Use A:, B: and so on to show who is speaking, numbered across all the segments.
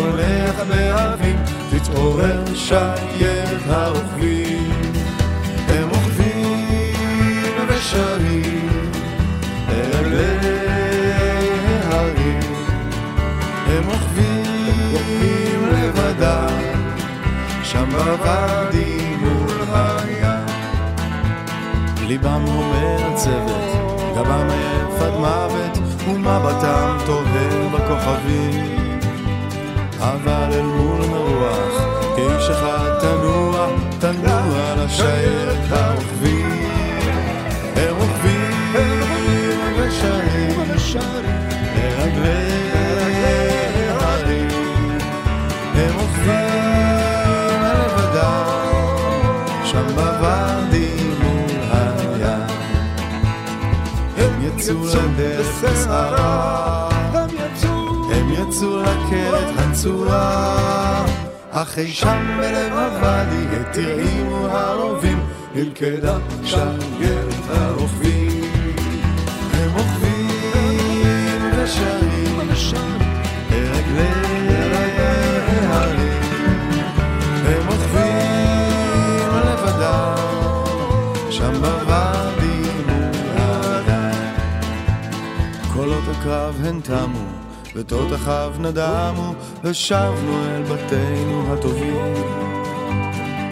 A: ירח הפולח באבים, תתעורר שיירת הרוכבים, הם רוכבים ושרים, ברגלי ההרים, הם רוכבים לבדם, שם בוואדי מול הים. ליבם אומר צוות, גבם עייף עד מוות, ומבטם תוהה בכוכבים. אבל אל מול מרוח, כאיש אחד תנוע, תנוע לשיירת הרוכבים. הם רוכבים ושרים, לרגלי. הם רוכבים לבדם, שם בוואדי מול הים. הם יצאו לדרך בסערה, יצאו לקרת הצורה, אך אי שם בלב הוואדי התרעימו הרובים, נלכדה שיירת הרוכבים. הם רוכבים ושרים, ברגלי ההרים, הם רוכבים לבדם, שם בוואדי מול. קולות הקרב הן תמו, ותותחיו נדמו, ושבנו אל בתינו הטובים.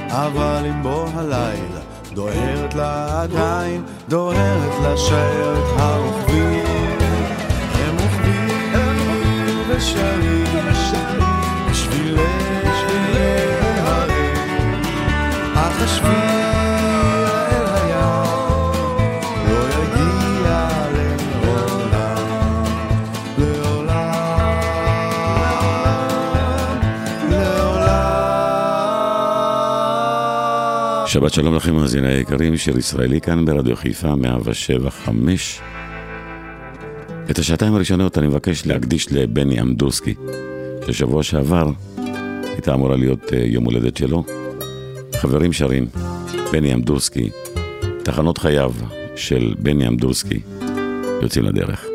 A: אבל עם בוא הלילה, דוהרת לה עדיין, דוהרת לה שיירת הרוכבים. הם רוכבים ושרים, בשבילי ההרים, אך השביל
B: שבת שלום לכם מאזיני היקרים, שיר ישראלי כאן ברדיו חיפה 175. את השעתיים הראשונות אני מבקש להקדיש לבני אמדורסקי, ששבוע שעבר הייתה אמורה להיות אה, יום הולדת שלו. חברים שרים, בני אמדורסקי, תחנות חייו של בני אמדורסקי יוצאים לדרך.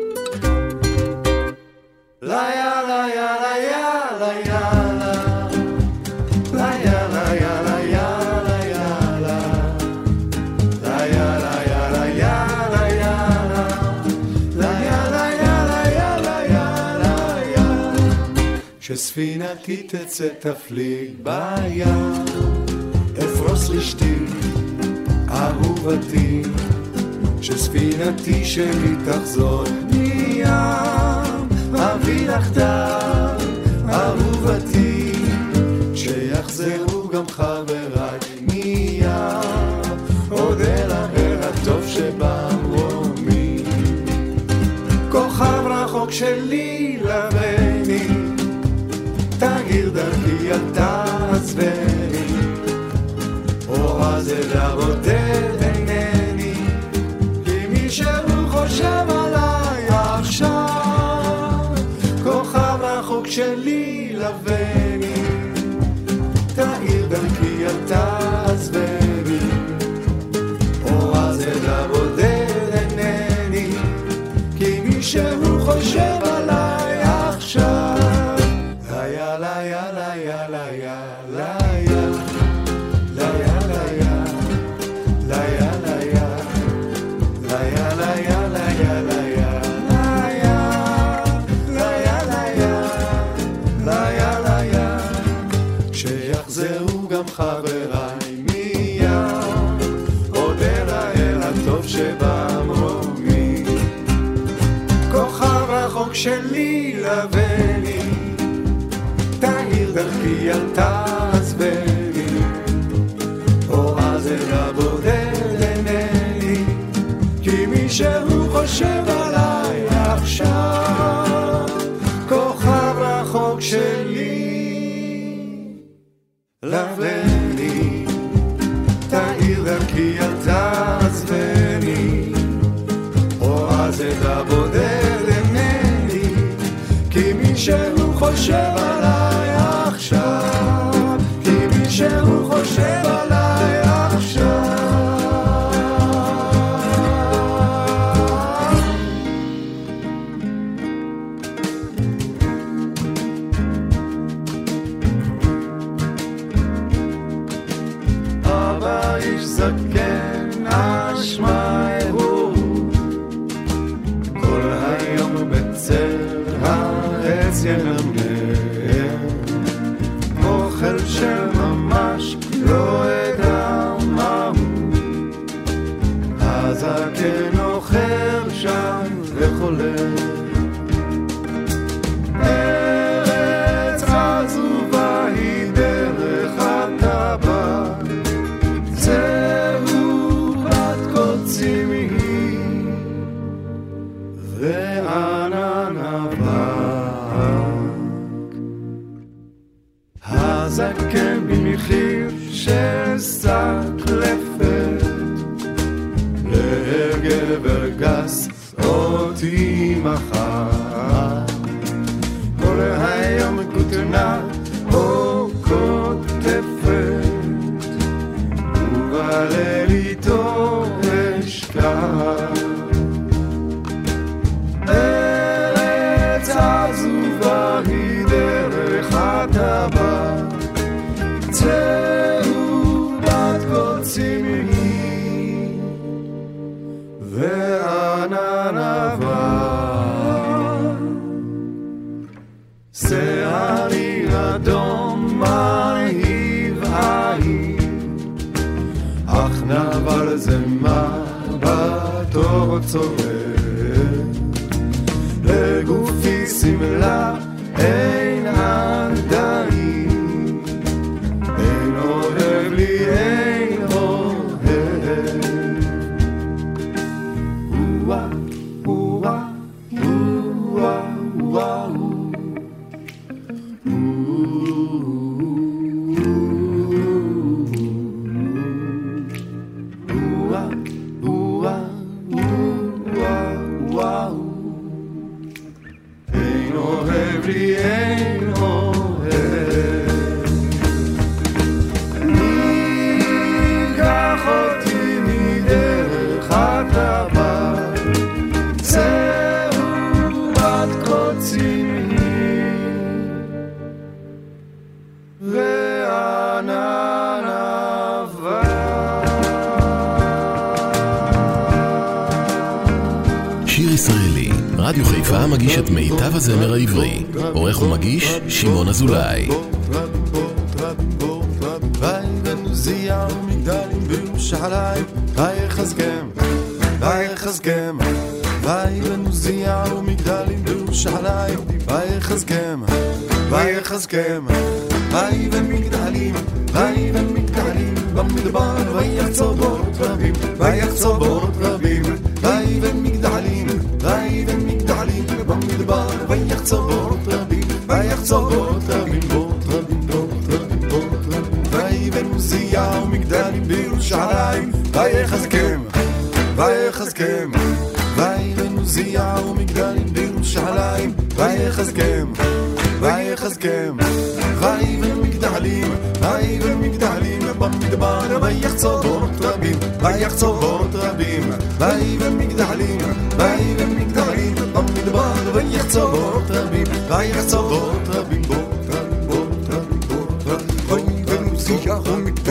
A: שספינתי תצא תפליג בים, אפרוס לשתי, אהובתי, שספינתי שלי תחזור מים, אביא לך טל, אהובתי, שיחזרו גם חבריי מים, אודה לאל הטוב שבמרומי, כוכב רחוק שלי ילדה הצבאית, או אז אל אבותיה חושב עליי עכשיו, כי מישהו חושב עליי עכשיו. אבא איש זקן, אשמה ערעור, כל היום בצל הארץ ינ...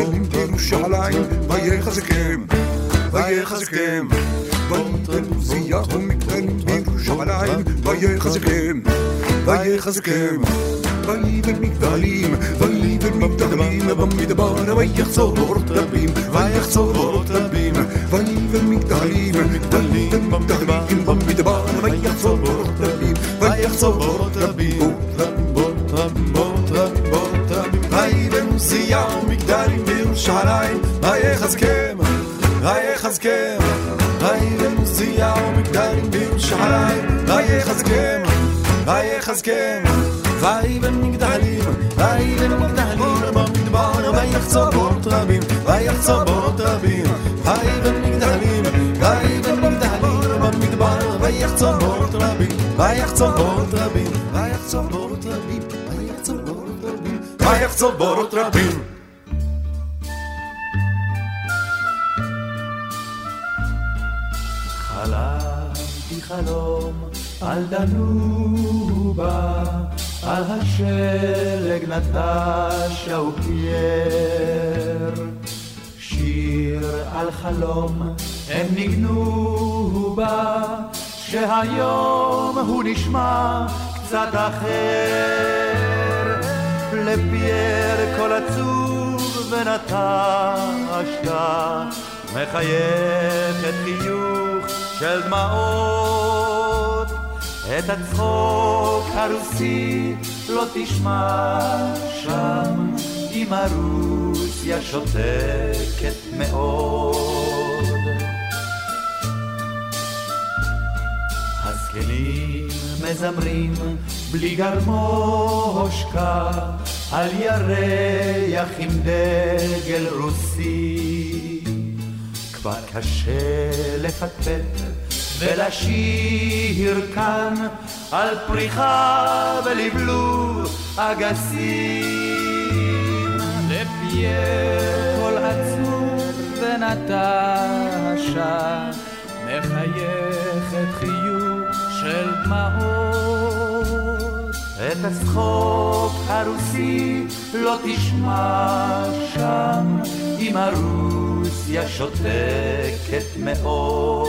A: Von dir aus allein, bei ihr kann sie gehen, bei ihr kann sie gehen. Von sie ja und mit dir aus allein, bei ihr kann sie gehen, bei ihr kann sie gehen. ضليب المقداليم ضليب المقداليم بمي دبارة ويخسر رتبيم ويخسر رتبيم ضليب المقداليم ضليب المقداليم بمي دبارة ويخسر رتبيم ويخسر رتبيم
C: رتب رتب رتب رتب هاي بمسيا مقداليم ירושלים, ראי יחזקם, ראי יחזקם, ראי
A: למוזיאה ומגדלים בירושלים, ראי יחזקם, ראי יחזקם, ראי במגדלים, ראי במגדלים, במדבר, ויח בורות רבים, ויח בורות רבים, ראי במגדלים, ראי במגדלים, במדבר, ויח בורות רבים, ויח בורות רבים, ויח בורות רבים, ויח צוות רבים.
D: חלום על דנובה, על השלג נטשה ופייר. שיר על חלום הם ניגנו בה, שהיום הוא נשמע קצת אחר. לפייר כל עצוב ונטשת, מחייכת חיוך של דמעות. את הצחוק הרוסי לא תשמע שם, אם הרוסיה שותקת מאוד. הזקנים מזמרים בלי גרמושקה על ירח עם דגל רוסי. כבר קשה לפטפט ולשיר כאן על פריחה ולבלוב אגסים. לפייר כל עצוב ונטשה מחייכת חיוך של דמעות. את הצחוק הרוסי לא תשמע שם, אם הרוסיה שותקת מאוד.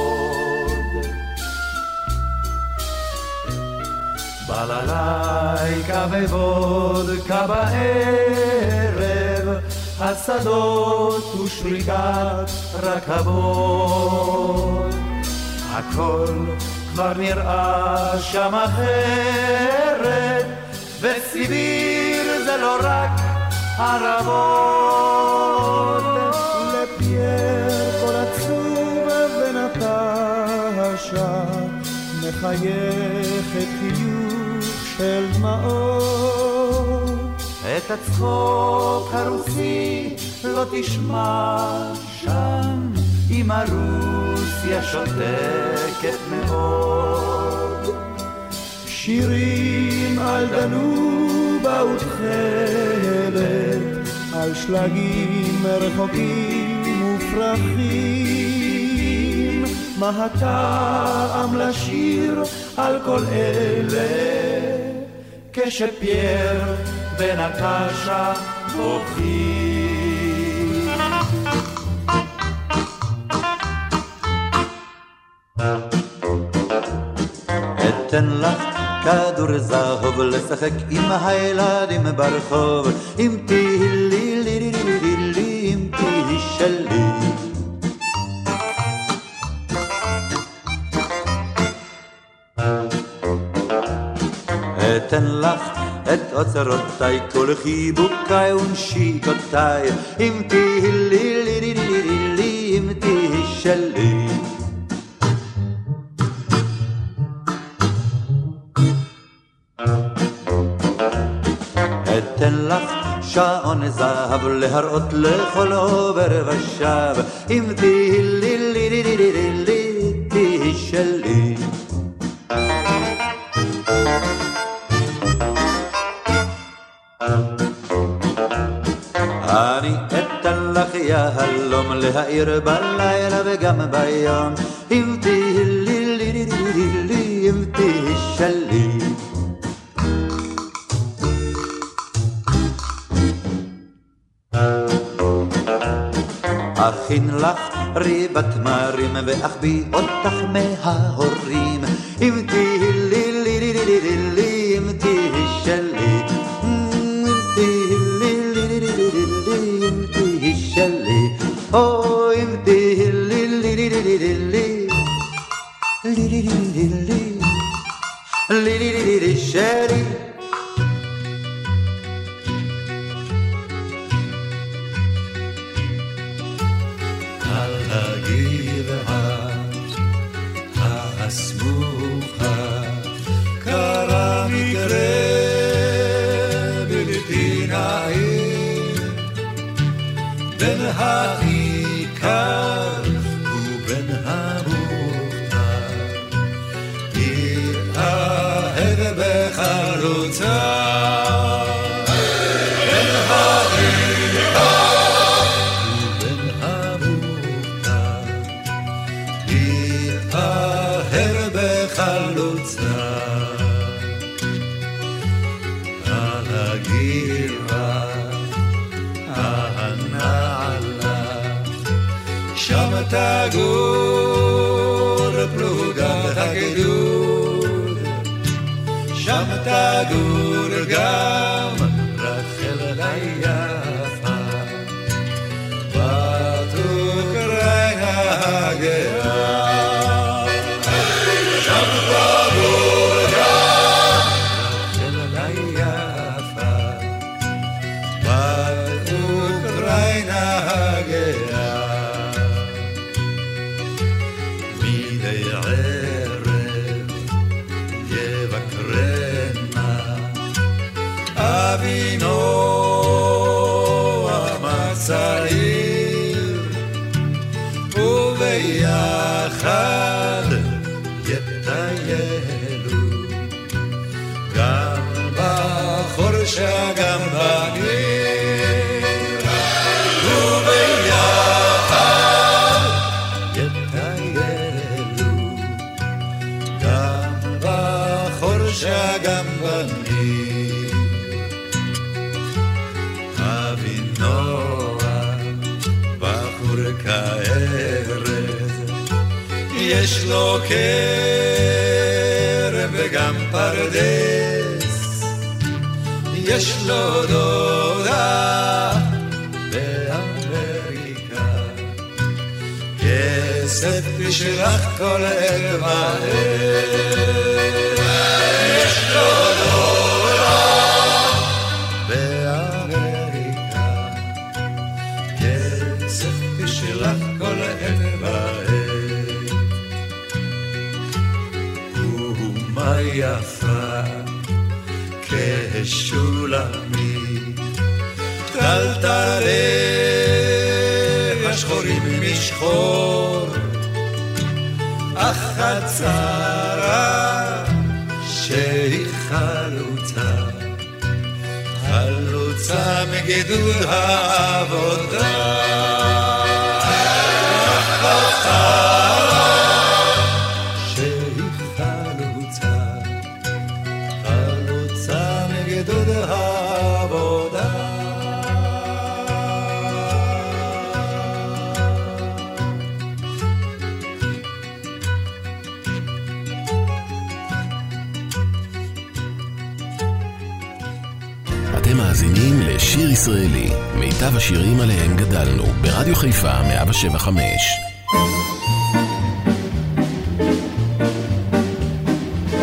D: בללייקה ווודקה בערב, השדות ושריקת רכבות. הכל כבר נראה שם אחרת, וסיביר זה לא רק ערבות. מחייכת חיוך. של דמעות. את הצחוק הרוסי לא תשמע שם, אם הרוסיה שותקת מאוד. שירים על דנובה ותכלת, על שלגים רחוקים ופרחים. מה הטעם לשיר על כל אלה? כשפייר ונטשה בוכים. אתן לך כדור זהוב לשחק עם הילדים ברחוב, אם תהי את אוצרותיי, כל חיבוקיי ונשיקותיי, אם תהי לי לי לי לי לי לי, אם תהי שלי. אתן לך שעון זהב להראות לכל עובר ושב, אם תהי להאיר בלילה וגם ביום אם תהי לי לי לי לי לי אם תהי שלי. אכין לך ריבת תמרים ואחביא אותך מההורים יש לו כרם וגם פרדס, יש לו דודה באמריקה, כסף תשלח כל עת מהר. הצרה שהיא חלוצה, חלוצה מגדוד העבודה.
C: השירים עליהם גדלנו, ברדיו חיפה 175.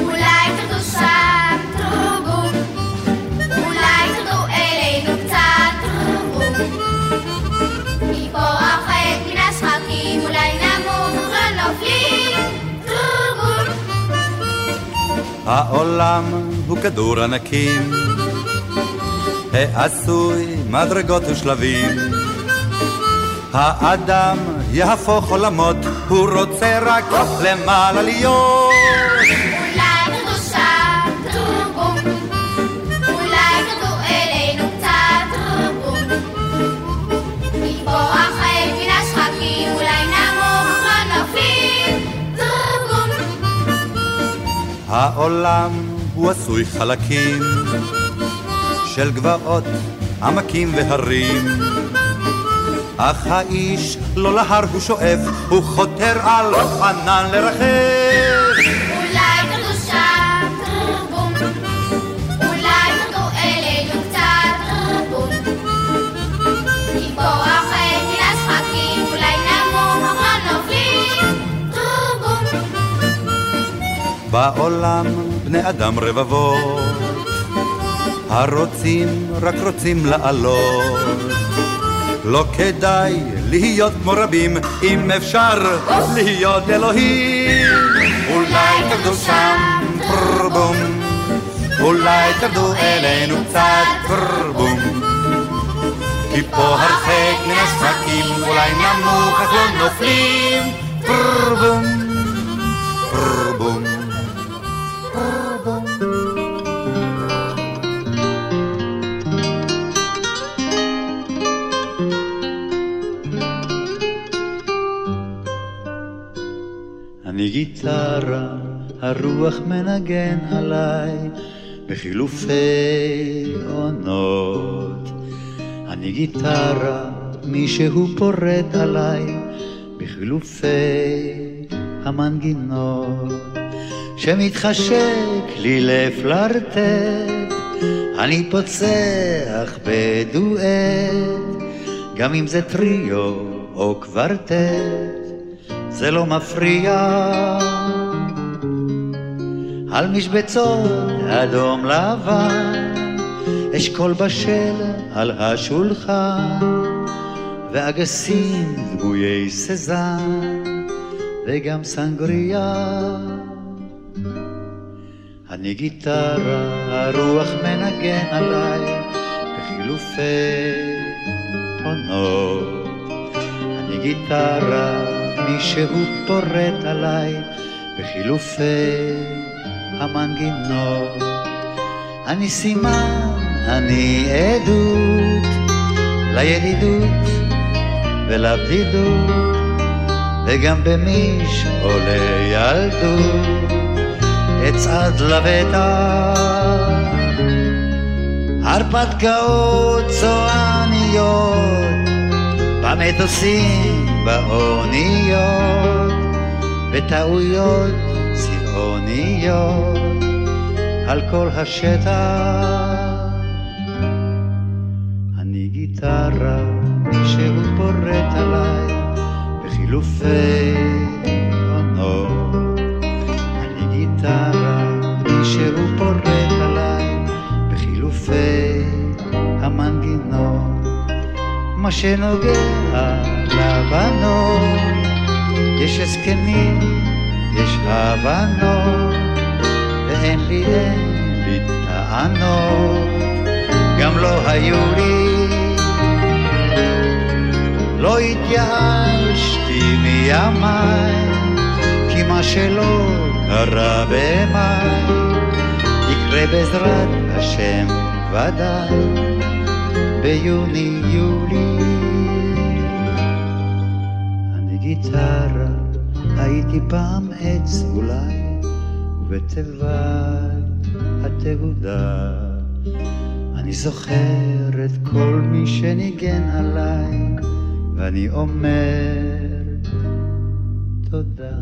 E: אולי תרדו שם תרגום, אולי תרדו אלינו קצת תרגום. מפה החטא מן השחקים, אולי נמות לנופלים תרגום.
F: העולם הוא כדור ענקים, העשוי מדרגות ושלבים. האדם יהפוך עולמות, הוא רוצה רק למעלה להיות. העולם הוא עשוי חלקים של גבעות, עמקים והרים. אך האיש לא להר הוא שואף, הוא חותר על ענן לרחב.
E: אולי אולי השחקים, אולי.
F: בעולם בני אדם רבבות, הרוצים רק רוצים לעלות. לא כדאי להיות כמו רבים, אם אפשר להיות אלוהים. אולי תרדו שם פרבום, אולי תרדו אלינו קצת פרבום.
D: כי פה הרחק מן השחקים, אולי נמוך אך לא נופלים. פרבום, פרבום. הרוח מנגן עליי בחילופי עונות. אני גיטרה, מישהו פורט עליי בחילופי המנגינות. שמתחשק לי לפלרטט, אני פוצח בדואט, גם אם זה טריו או קוורטט. זה לא מפריע. על משבצות אדום לבן, אשכול בשל על השולחן, ואגסים דמויי סזן, וגם סנגריה. אני גיטרה, הרוח מנגן עליי, בחילופי עונות. אני גיטרה, מישהו פורט עליי בחילופי המנגינות. אני סימן, אני עדות לידידות ולבדידות, וגם במיש עולה ילדות, אצעד לבטח. הרפתקאות צועניות במטוסים, באוניות, וטעויות צבעוניות על כל השטח. אני גיטרה, מישהו פורט עליי בחילופי עונות. אני גיטרה, מישהו פורט עליי בחילופי המנגינות. מה שנוגע לבנות, יש הסכמים, יש הבנות, ואין לי, אין לי טענות, גם לא היו לי. לא התייאשתי מימיי, כי מה שלא קרה במאי, יקרה בעזרת השם ודאי. ביוני-יולי. אני גיטרה, הייתי פעם עץ אולי, ובתיבת התהודה אני זוכר את כל מי שניגן עליי, ואני אומר תודה.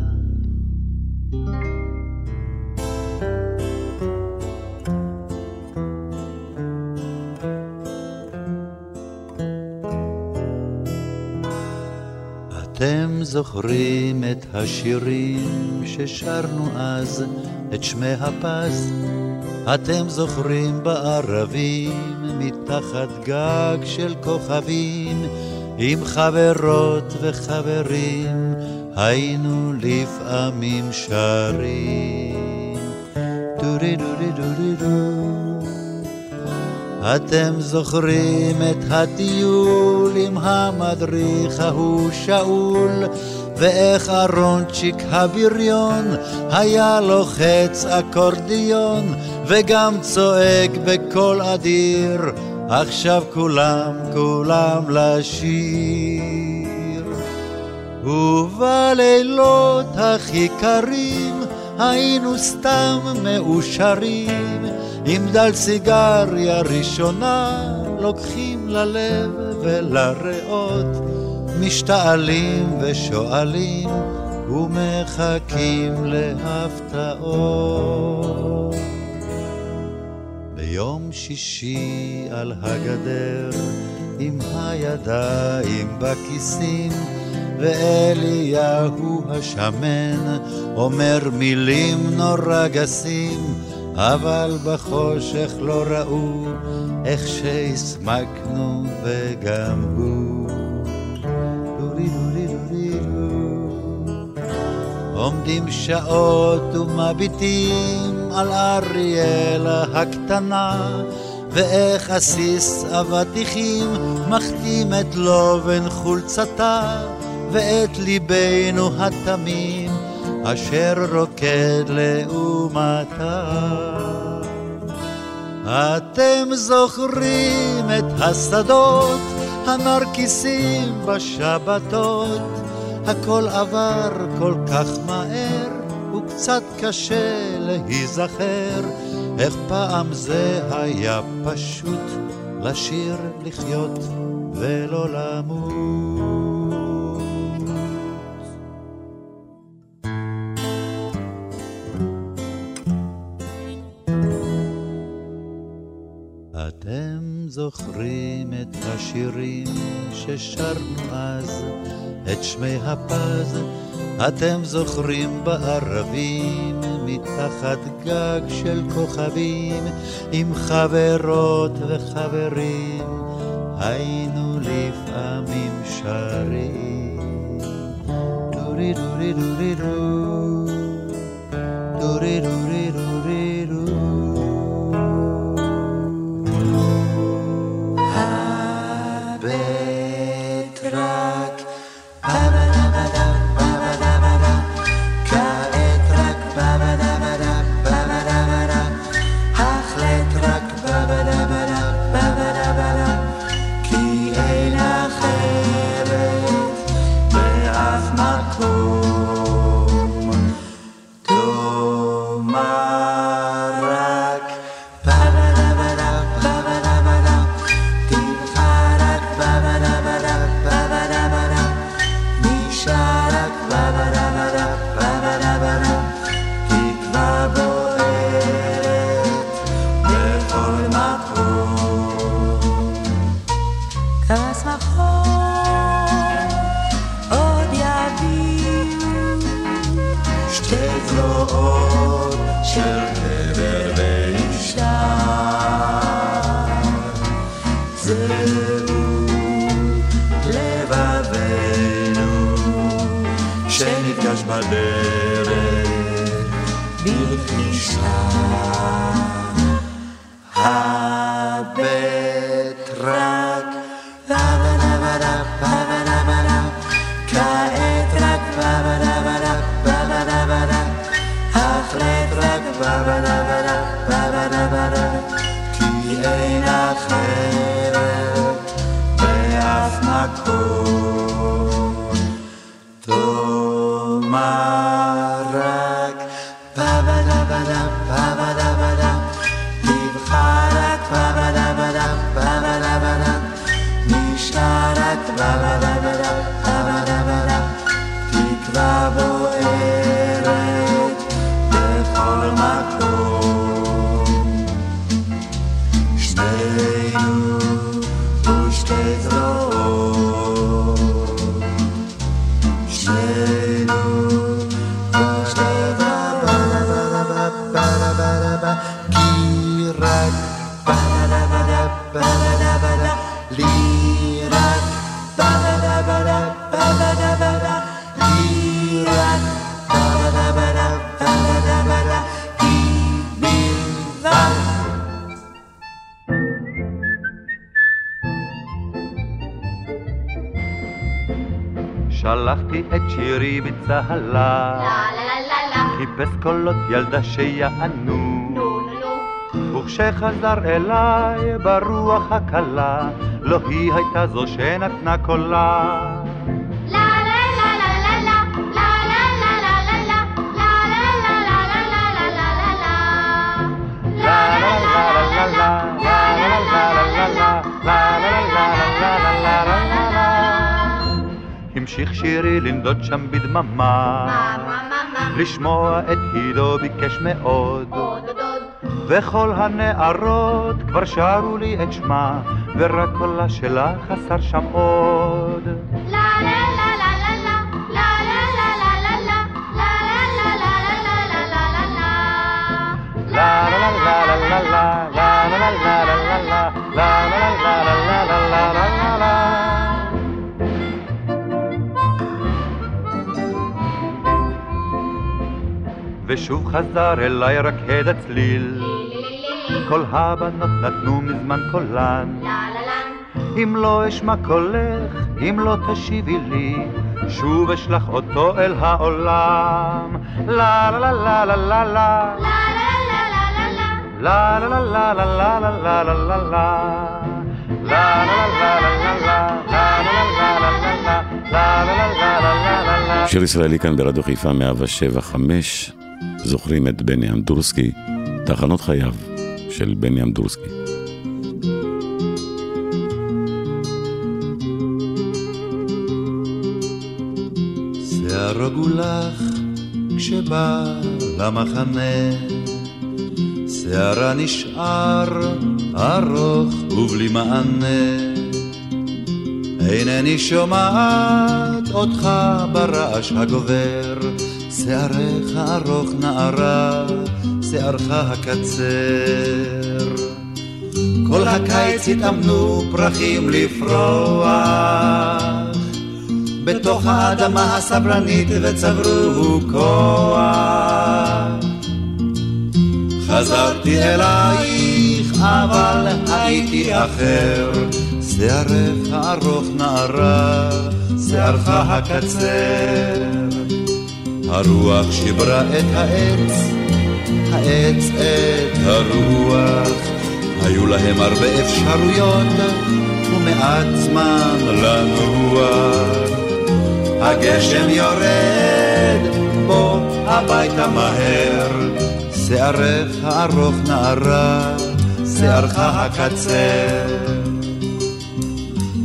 D: אתם זוכרים את השירים ששרנו אז, את שמי הפז? אתם זוכרים בערבים, מתחת גג של כוכבים, עם חברות וחברים, היינו לפעמים שרים. דורי דורי דורי דורי אתם זוכרים את הטיול עם המדריך ההוא שאול, ואיך אהרונצ'יק הבריון היה לוחץ אקורדיון, וגם צועק בקול אדיר, עכשיו כולם, כולם לשיר. ובלילות הכי קרים היינו סתם מאושרים, עם דל סיגריה ראשונה לוקחים ללב ולריאות, משתעלים ושואלים ומחכים להפתעות. ביום שישי על הגדר עם הידיים בכיסים ואליהו השמן אומר מילים נורא גסים אבל בחושך לא ראו איך שהסמקנו וגם הוא. עומדים שעות ומביטים על אריאלה הקטנה ואיך עסיס אבטיחים מחתים את לובן חולצתה ואת ליבנו התמים אשר רוקד לעומתה. אתם זוכרים את השדות, הנרקיסים בשבתות, הכל עבר כל כך מהר, וקצת קשה להיזכר, איך פעם זה היה פשוט לשיר, לחיות ולא למות. זוכרים את השירים ששרנו אז, את שמי הפז, אתם זוכרים בערבים, מתחת גג של כוכבים, עם חברות וחברים, היינו לפעמים שרים. דורי דורי דורי דו, דורי ba da ba da
G: צהלה. חיפש קולות ילדה שיענו. וכשחזר אליי ברוח הקלה, לא היא הייתה זו שנתנה קולה. שירי לנדוד שם בדממה. לשמוע את הידו ביקש מאוד. וכל הנערות כבר שרו לי את שמה, ורק קולה שלה חסר שם עוד. ושוב חזר אליי רק הד הצליל. כל הבנות נתנו מזמן קולן. אם לא אשמע קולך, אם לא תשיבי לי, שוב אשלח אותו אל העולם. לה לה לה לה לה לה לה לה לה לה לה לה לה לה לה לה לה
B: שיר ישראלי כאן ברדיו חיפה 107 5 זוכרים את בני אמדורסקי, תחנות חייו של בני אמדורסקי.
D: הגולח כשבא למחנה, שערה נשאר ארוך ובלי מענה. אינני שומעת אותך ברעש הגובר, שערך ארוך נערה, שערך הקצר. כל הקיץ התאמנו פרחים לפרוח, בתוך האדמה הסברנית וצברו כוח. חזרתי אלייך, אבל הייתי אחר, שערך הארוך נערה, שערך הקצר. הרוח שיברה את העץ, העץ את הרוח. היו להם הרבה אפשרויות ומעט זמן לנוח. הגשם יורד, בוא הביתה מהר. שערך הארוך נערה, שערך הקצר.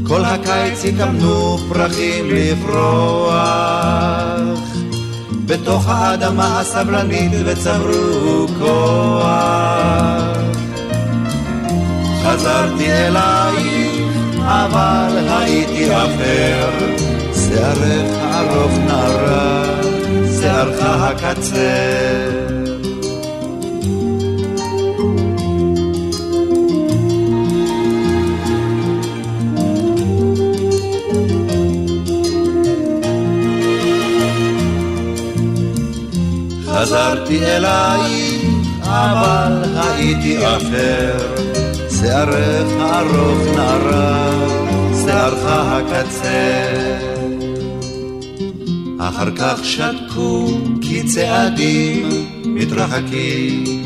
D: כל הקיץ התאמנו פרחים לפרוח. בתוך האדמה הסבלנית וצברו כוח. חזרתי אלייך, אבל הייתי אחר, שערך ארוך נערה, שערך הקצר. חזרתי אלייך, אבל הייתי אחר. שערך ארוך נערה, שערך הקצר. אחר כך שתקו כי צעדים מתרחקים.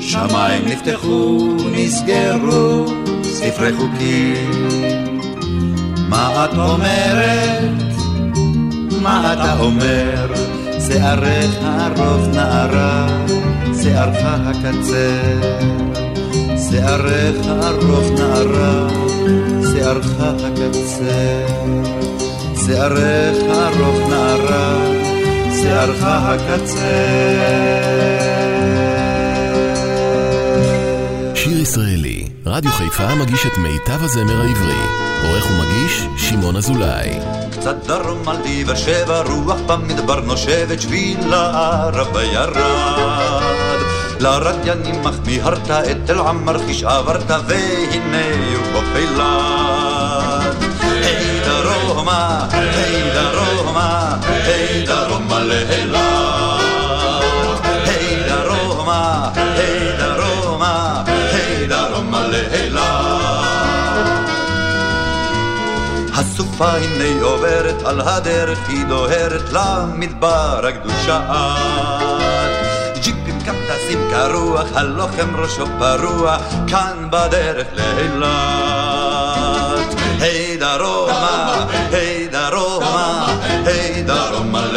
D: שמיים נפתחו, נסגרו ספרי חוקים. מה את אומרת? מה אתה אומר? שערך ארוך נערה, שערך הקצר. שערך ארוך נערה, שערך הקצר. שערך ארוך נערה, שערך הקצר.
C: שיר ישראלי, רדיו חיפה מגיש את מיטב הזמר העברי. עורך ומגיש, שמעון אזולאי.
H: קצת דרומה לבאר שבע, רוח במדבר נושבת, שביל הערבה ירד. לרדיינים אך מיהרת את תל עמר חיש עברת, והנה הוא בפילד. היי דרומה, היי דרומה, היי דרומה לאילת. הסופה הנה עוברת על הדרך, היא דוהרת למדבר הקדושה. ג'יפים קפטסים כרוח, הלוחם ראשו פרוע, כאן בדרך לאילת. היי דרומה, היי דרומה, היי דרומה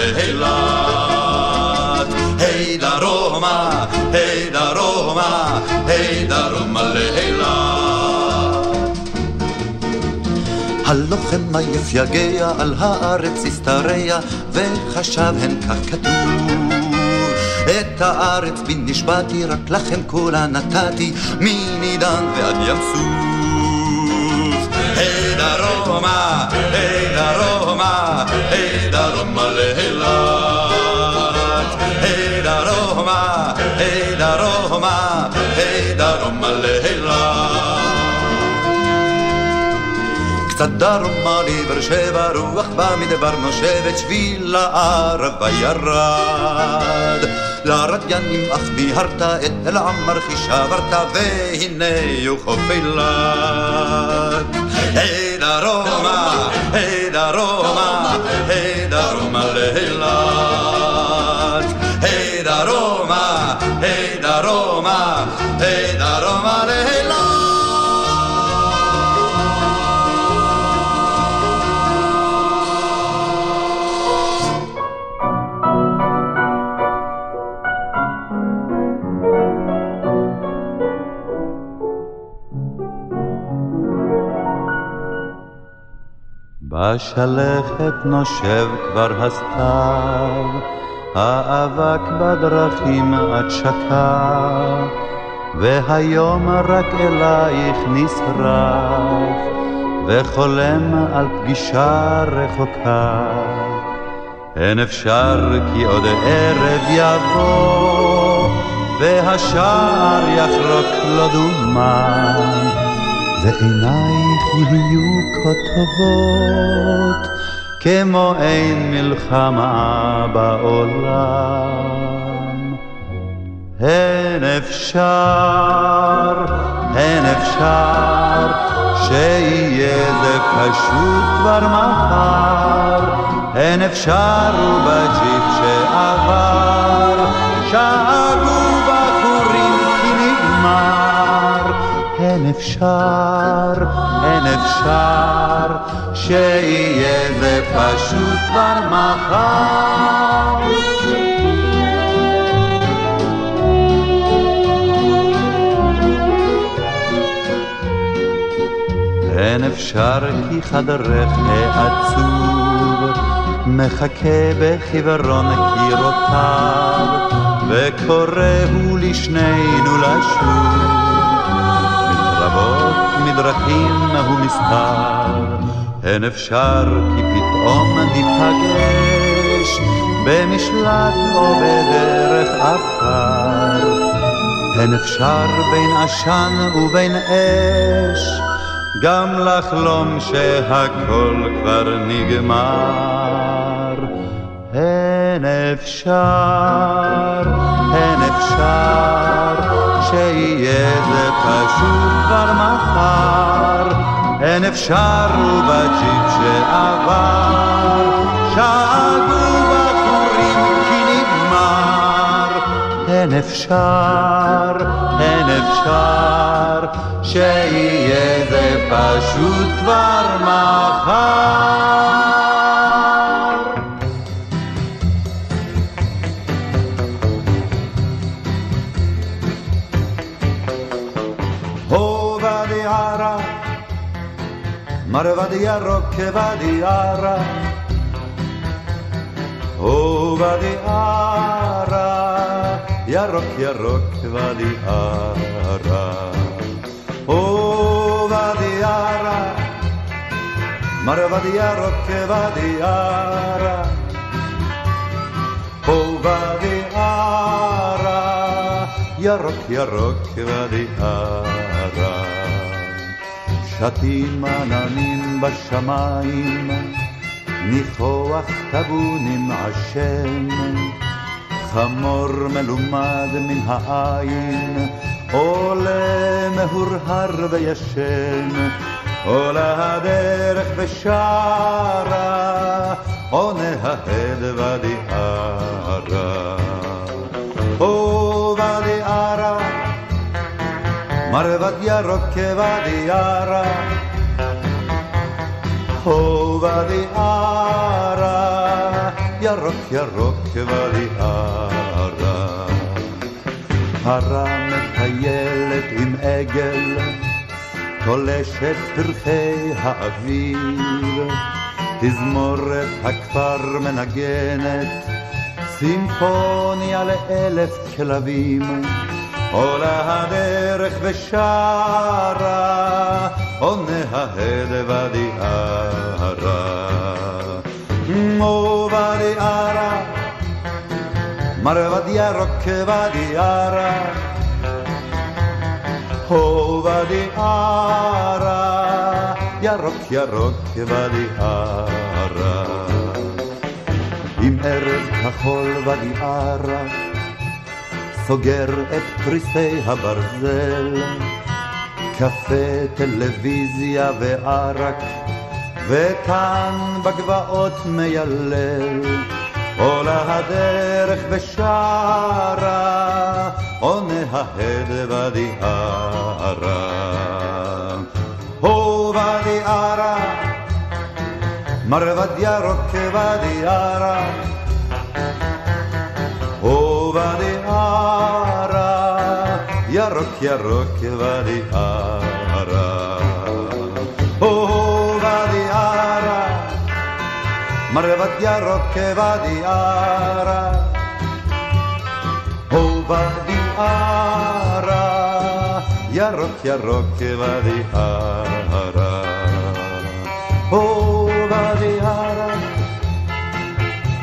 H: הלוחם עייף יגע על הארץ השתרע, וחשב הן כך כתוב. את הארץ בי נשבעתי, רק לכם כולה נתתי, מנידן ועד ים סוף. היי דרומה, היי דרומה, היי דרומה לאילת. היי דרומה, היי דרומה, היי דרומה לאילת. קצת דרומה לבאר שבע, רוח במדבר נושבת, שביל הערבה ירד.
D: לרדיינים אך מיהרת את אל עמרכי שברת והנה יוחוף אילת היי דרומה, היי דרומה, היי דרומה לאילת היי דרומה, היי דרומה, היי דרומה בשלכת נושב כבר הסתיו, האבק בדרכים עד שקע, והיום רק אלייך נשרף, וחולם על פגישה רחוקה. אין אפשר כי עוד ערב יבוא, והשער יחרוק לו דומן. ועינייך יהיו כה טובות, כמו אין מלחמה בעולם. אין אפשר, אין אפשר, שיהיה זה פשוט כבר מחר. אין אפשר ובג'יפ שעבר, שאגו אין אפשר, אין אפשר, שיהיה זה פשוט כבר מחר. אין אפשר כי חדרך העצוב מחכה בחיוורון קירותיו וקורא הוא לשנינו לשוב מקרבות מדרכים הוא מסתר אין אפשר כי פתאום ניפגש במשלט או בדרך עפר אין אפשר בין עשן ובין אש גם לחלום שהכל כבר נגמר. אין אפשר, אין אפשר, שיהיה זה פשוט כבר מחר. אין אפשר ובג'יפ שעבר, שאגו בחורים כי נגמר. אין אפשר, אין אפשר, שיהיה זה פשוט כבר מחר. ירוק ואדי ערה, הו ואדי ערה, ירוק ירוק ואדי ערה. הו ואדי ערה, מר ואדי שתים עננים בשמיים, ניחוח טבונים עשן. חמור מלומד מן העין, עולה מהורהר וישן, עולה הדרך ושרה, עונה ההד ואדי ערה. או ואדי ערה, מרבד ירוק ואדי ערה. או ואדי ערה, ירוק ירוק ואדי ערה. פרה מטיילת עם עגל, תולשת פרחי האוויר. תזמורת הכפר מנגנת, סימפוניה לאלף כלבים. עולה הדרך ושרה, עונה ההד ואדי ערה. או ואדי ערה, מרבד ירוק ואדי ערה. הו ואדי ערה, ירוק ירוק ואדי ערה. עם ערב כחול ואדי ערה, סוגר את פריסי הברזל, קפה, טלוויזיה וערק, וכאן בגבעות מיילל. עולה הדרך ושרה, עונה ההד ואדי ערה. הו ואדי ערה, מרבד ירוק ואדי ערה. ירוק ירוק ואדי ערה. הו ואדי ערה, מרבד ירוק ואדי ערה. הו ואדי ערה, ירוק ירוק ואדי ערה. הו ואדי ערה,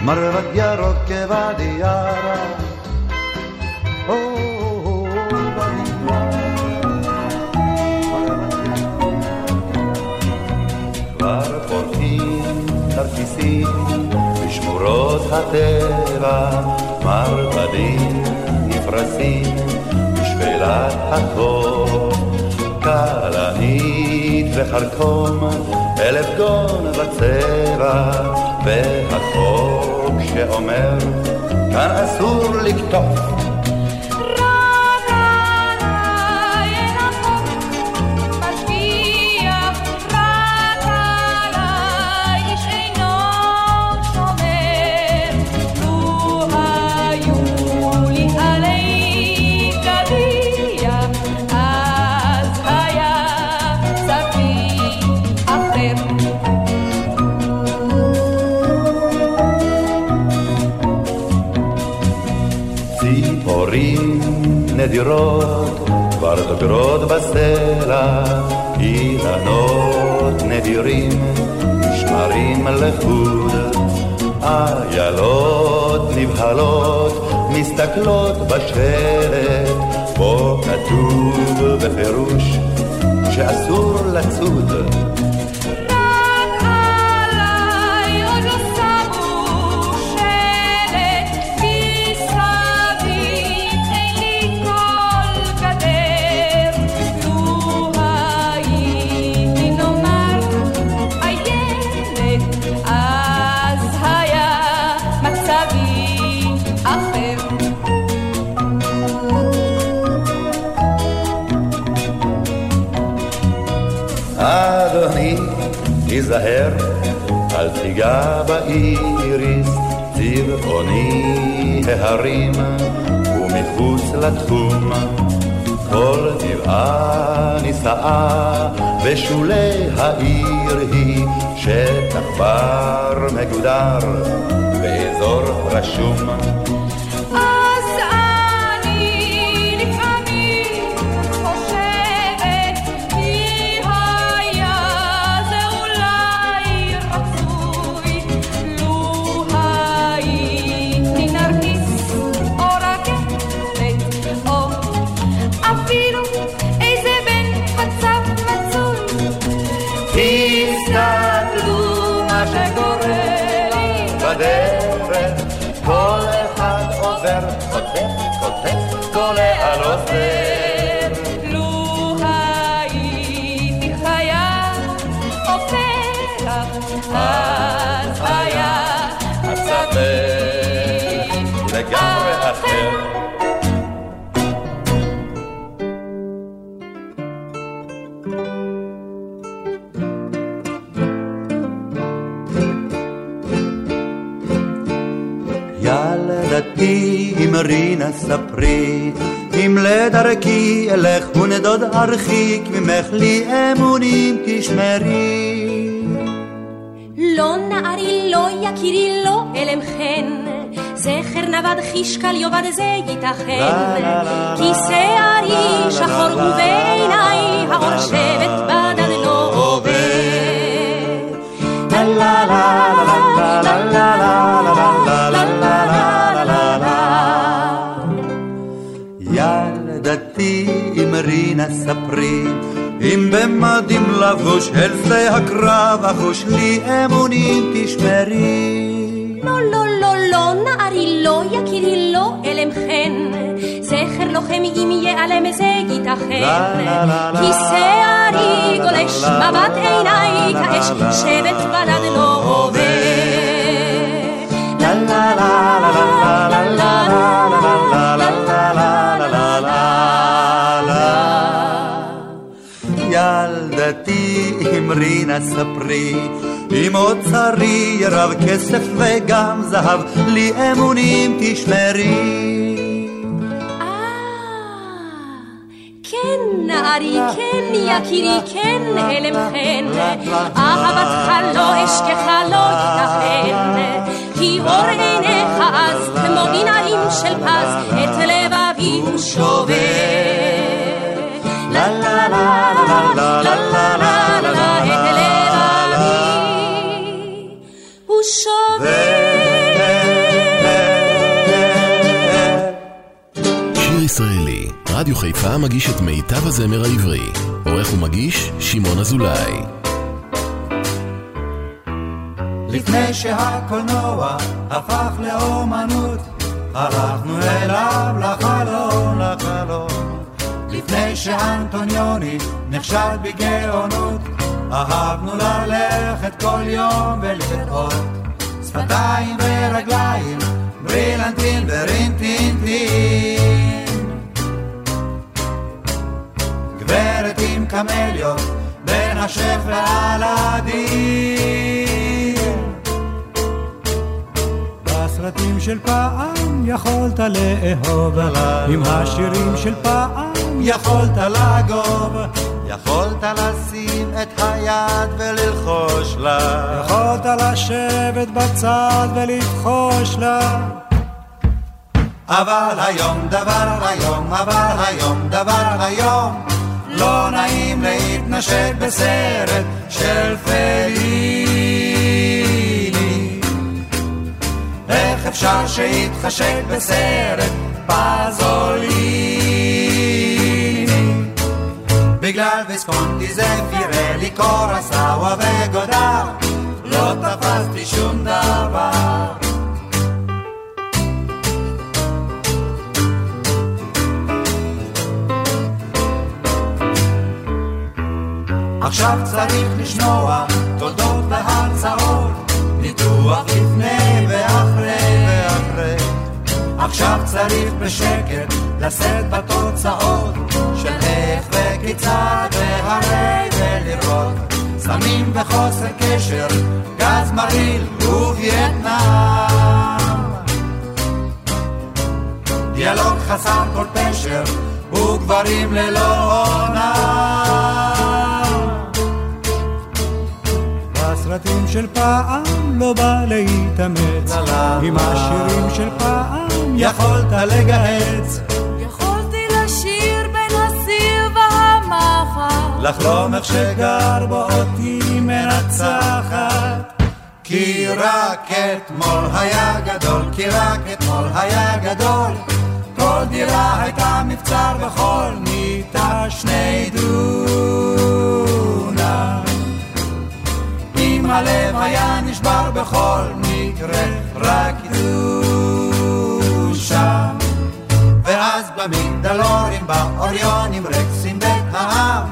D: מרבד ירוק ואדי ערה. הו
G: הטבע, מרבדים נפרסים בשפלת החור. כלנית וחרקום, אלף גון בצבע, והחוק שאומר, כאן אסור לקטוף נדירות כבר דוגרות בסלע, אילנות נדירים נשמרים לחוד, איילות נבהלות מסתכלות בשלט, בו כתוב בפירוש שאסור לצוד. תיזהר, אל תיגע באיריס, צבעוני ההרים, ומחוץ לתחום. כל גבעה נישאה בשולי העיר היא, שטח בר מגודר באזור רשום. אחר.
D: ילדתי אמרינה ספרי. אם לדרכי אלך ונדוד ארחיק ממך לי אמונים תשמרי.
I: לא נערי, לא יקירי, לא אלם חן, זכר נבד חישקל יאבד זה ייתכן. כי שערי שחור ובעיניי האור שבט בדד לא עובר. לה לה לה לה לה לה לה לה לה לה לה
D: ילדתי אמרינה ספרי אם במדים לבוש אל שדה הקרב אחוש לי אמונים תשמרי
I: לא, לא, אם ייעלם זה ייתכן כי שערי גולש מבט עיניי כאש שבט בלד לא עובר
D: ילדתי אמרי נא ספרי אם אוצרי רב כסף וגם זהב לי אמונים תשמרי
I: כן יקירי, כן הלם חן, אהבתך לא אשכח לא ייתכן, כי אור עיניך אז כמו עיניים של פז, את לבבי הוא שובר. לה לה לה לה לה לה לה לה את לבבי הוא שובר.
C: שיר ישראלי, רדיו חיפה מגיש את מיטב הזמר העברי. עורך ומגיש, שמעון אזולאי.
J: לפני שהקולנוע הפך לאומנות, הלכנו אליו לחלום, לחלום. לפני שאנטוניוני נכשל בגאונות, אהבנו ללכת כל יום ולראות שפתיים ורגליים, ברילנטין ורינטינטין. גברת עם קמליות, בין השף והלדין. בסרטים של פעם יכולת לאהוב, עם השירים של פעם יכולת לגוב.
D: יכולת לשים את היד וללחוש לה
J: יכולת לשבת בצד ולבחוש לה. אבל היום דבר היום, אבל היום דבר היום, לא נעים להתנשק בסרט של פליני. איך אפשר שיתחשק בסרט פזוליני? בגלל ויסקונטי זה פירלי קורסאווה וגודר, לא תפסתי שום דבר. עכשיו צריך לשמוע תודות והרצאות, ניתוח לפני ואחרי ואחרי. עכשיו צריך בשקט לשאת בתוצאות של איך וכיצד והרי ולראות סמים וחוסר קשר, גז מרעיל ווייטנאם. דיאלוג חסר כל פשר וגברים ללא עונה. בסרטים של פעם לא בא להתאמץ, עם השירים של פעם יכולת לגהץ.
K: יכולתי לשיר בין הסיר והמחר,
J: לחלום איך שגר בו אותי מנצחת. כי רק אתמול היה גדול, כי רק אתמול היה גדול. כל דירה הייתה מבצר וכל מיטה שני דונם. הלב היה נשבר בכל מקרה, רק ידעו שם. ואז במגדלורים, באוריונים, רקסים בית העם,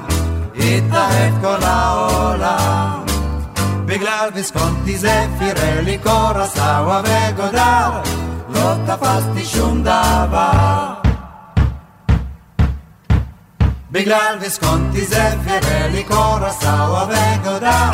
J: התאהב כל העולם. בגלל ויסקונטי זה פירלי קורסאווה וגודר, לא תפסתי שום דבר. בגלל ויסקונטי זה פירלי קורסאווה וגודר,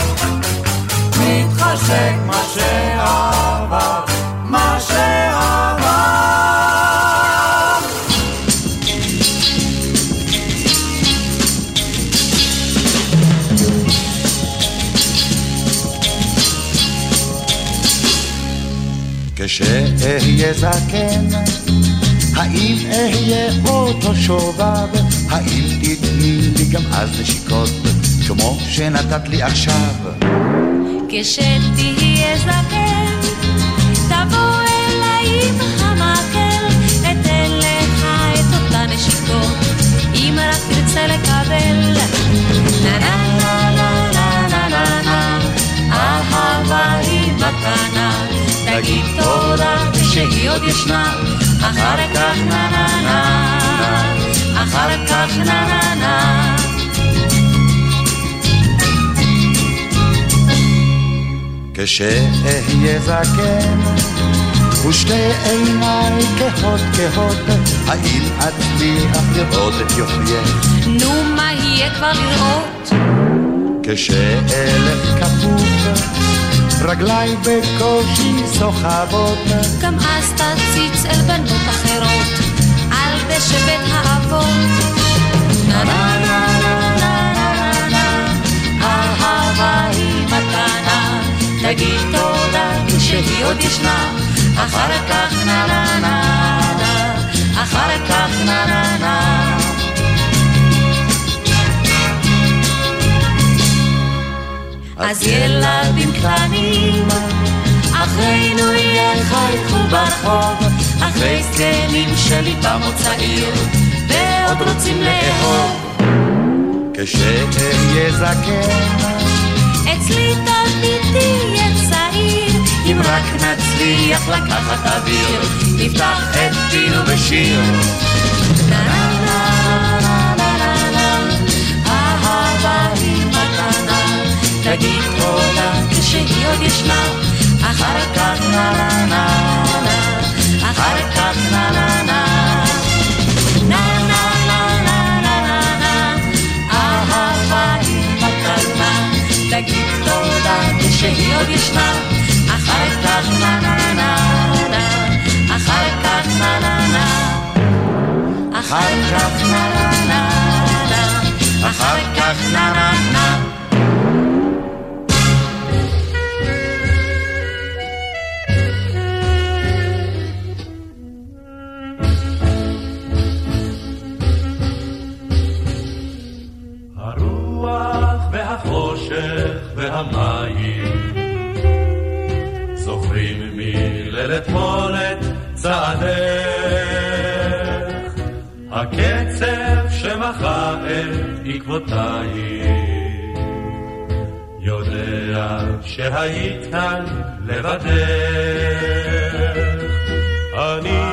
D: כשאהיה זקן, האם אהיה אותו שובב? האם תתני לי גם אז נשיקות, כמו שנתת לי עכשיו?
I: כשתהיה זקן, תבוא אליי עם המקל, אתן לך את אותן נשיקות, אם רק תרצה לקבל. נה נה נה נה נה נה נה, אהבה היא מתנה, תגיד תודה כשהיא עוד ישנה, אחר כך נה נה נה,
K: אחר כך נה נה נה.
D: כשאהיה זקן ושתי עיניי כהות כהות, האם אצליח לראות את יופייך?
I: נו, מה יהיה כבר לראות?
D: כשאלך כפוף, רגליי בקושי סוחבות.
I: גם אז תציץ אל בנות אחרות, על דשא בית האבות. נה נה נה תגיד תודה כשהיא עוד ישנה, אחר כך נה נה נה נה, אחר כך נה נה נה. אז ילדים קטנים, אחרינו יחייכו ברחוב, אחרי זקנים שליבם עוד צעיר, ועוד רוצים לאהוב.
D: כשאהיה זקן,
I: אצלי תמיד תהיה
K: אם רק נצליח לקחת אוויר, נפתח את פינו בשיר. תגיד תודה
I: כשהיא עוד ישנה, אחר כך נה נה נה נה, אחר כך נה נה נה. תגיד תודה כשהיא עוד ישנה, אחר כך נה נה נה נה, אחר כך נה נה נה. אחר כך נה נה נה אחר כך נה נה נה.
L: והחושך והמים מליל אתמול את צעדך. הקצב שמחה את עקבותייך. יודע שהיית כאן לבדך. אני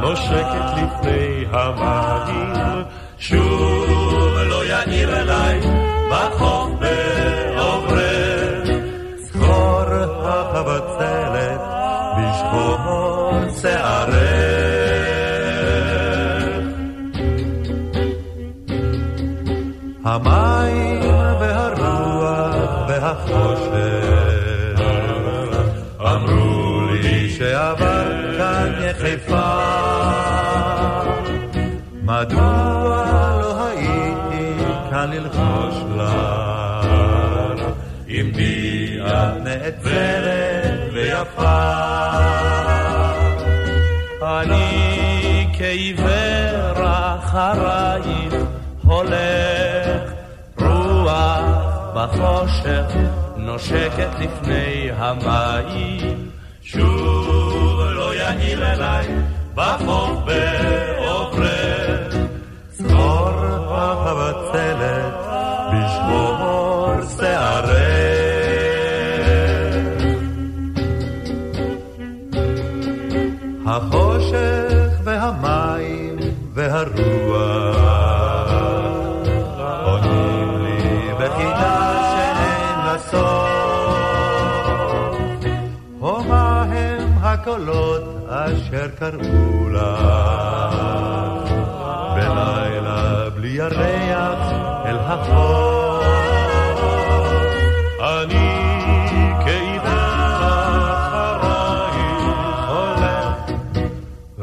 L: נושקת לפני המים שוב יאיר אליי בחוף בעוברך זכור החבצלת בשחור שערך נעצרת ויפה. אני כעיוור אחרייך הולך רוח בחושך נושקת לפני המים. שוב לא יאיר אליי בחוף בעוברך הקולות אשר קראו לך בלילה בלי ירח אל החוף. אני כעיוור אחרייך הולך.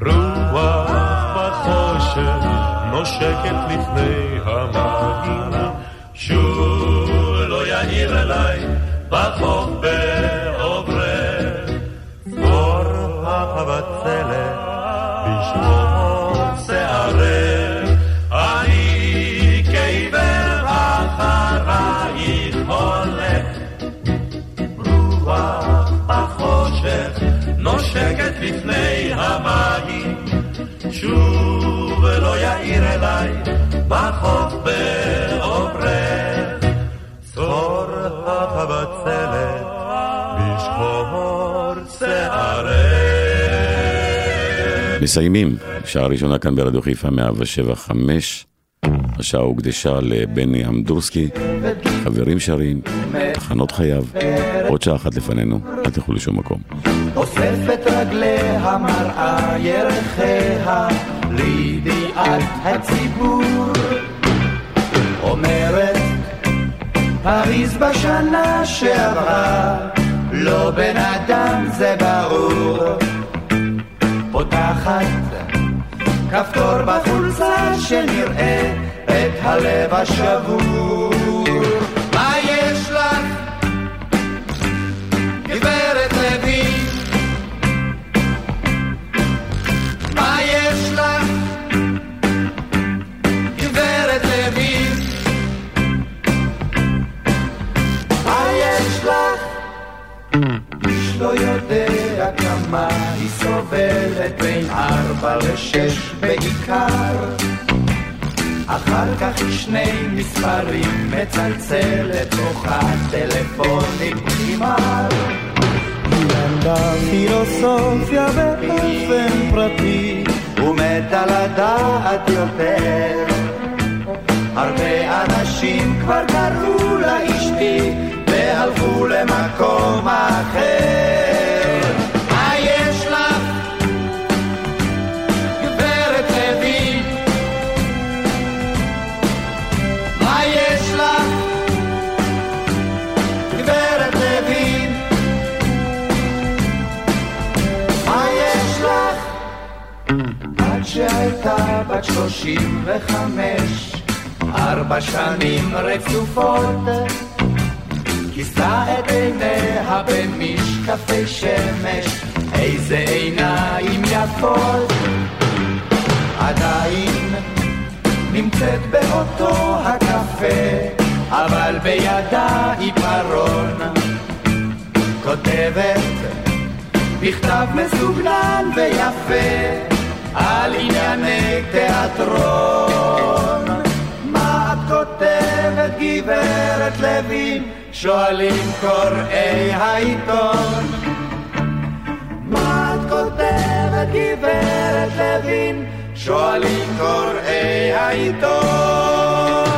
L: רוח בחושך נושקת לפני המים שוב לא יאיר אליי בחוף בעוברך בחוף בעוברת. צור הבצלת בשחור שערי.
B: מסיימים, שעה ראשונה כאן ברדיו חיפה 175. השעה הוקדשה לבני אמדורסקי, חברים שרים, תחנות חייו, עוד שעה אחת לפנינו, אל תלכו לשום מקום.
J: אוספת רגליה, מראה ירחיה, לידיעת הציבור. אומרת פריז בשנה שעברה לא בן אדם זה ברור. פותחת כפתור בחולצה שנראה את הלב השבור סובלת בין ארבע לשש בעיקר. אחר כך היא שני מספרים מצלצלת כוחה טלפונית נגמר. היא למדה פילוסופיה באופן פרטי. ומתה לדעת יותר. הרבה אנשים כבר קראו לה אשתי והלכו למקום אחר. בת שלושים וחמש, ארבע שנים רצופות כיסה את עיניה במשקפי שמש, איזה עיניים יפות. עדיין נמצאת באותו הקפה, אבל בידה עיפרון. כותבת בכתב מסוגנן ויפה על ענייני תיאטרון. מה את כותבת גברת לוין? שואלים קוראי העיתון. מה את כותבת גברת לוין? שואלים קוראי העיתון.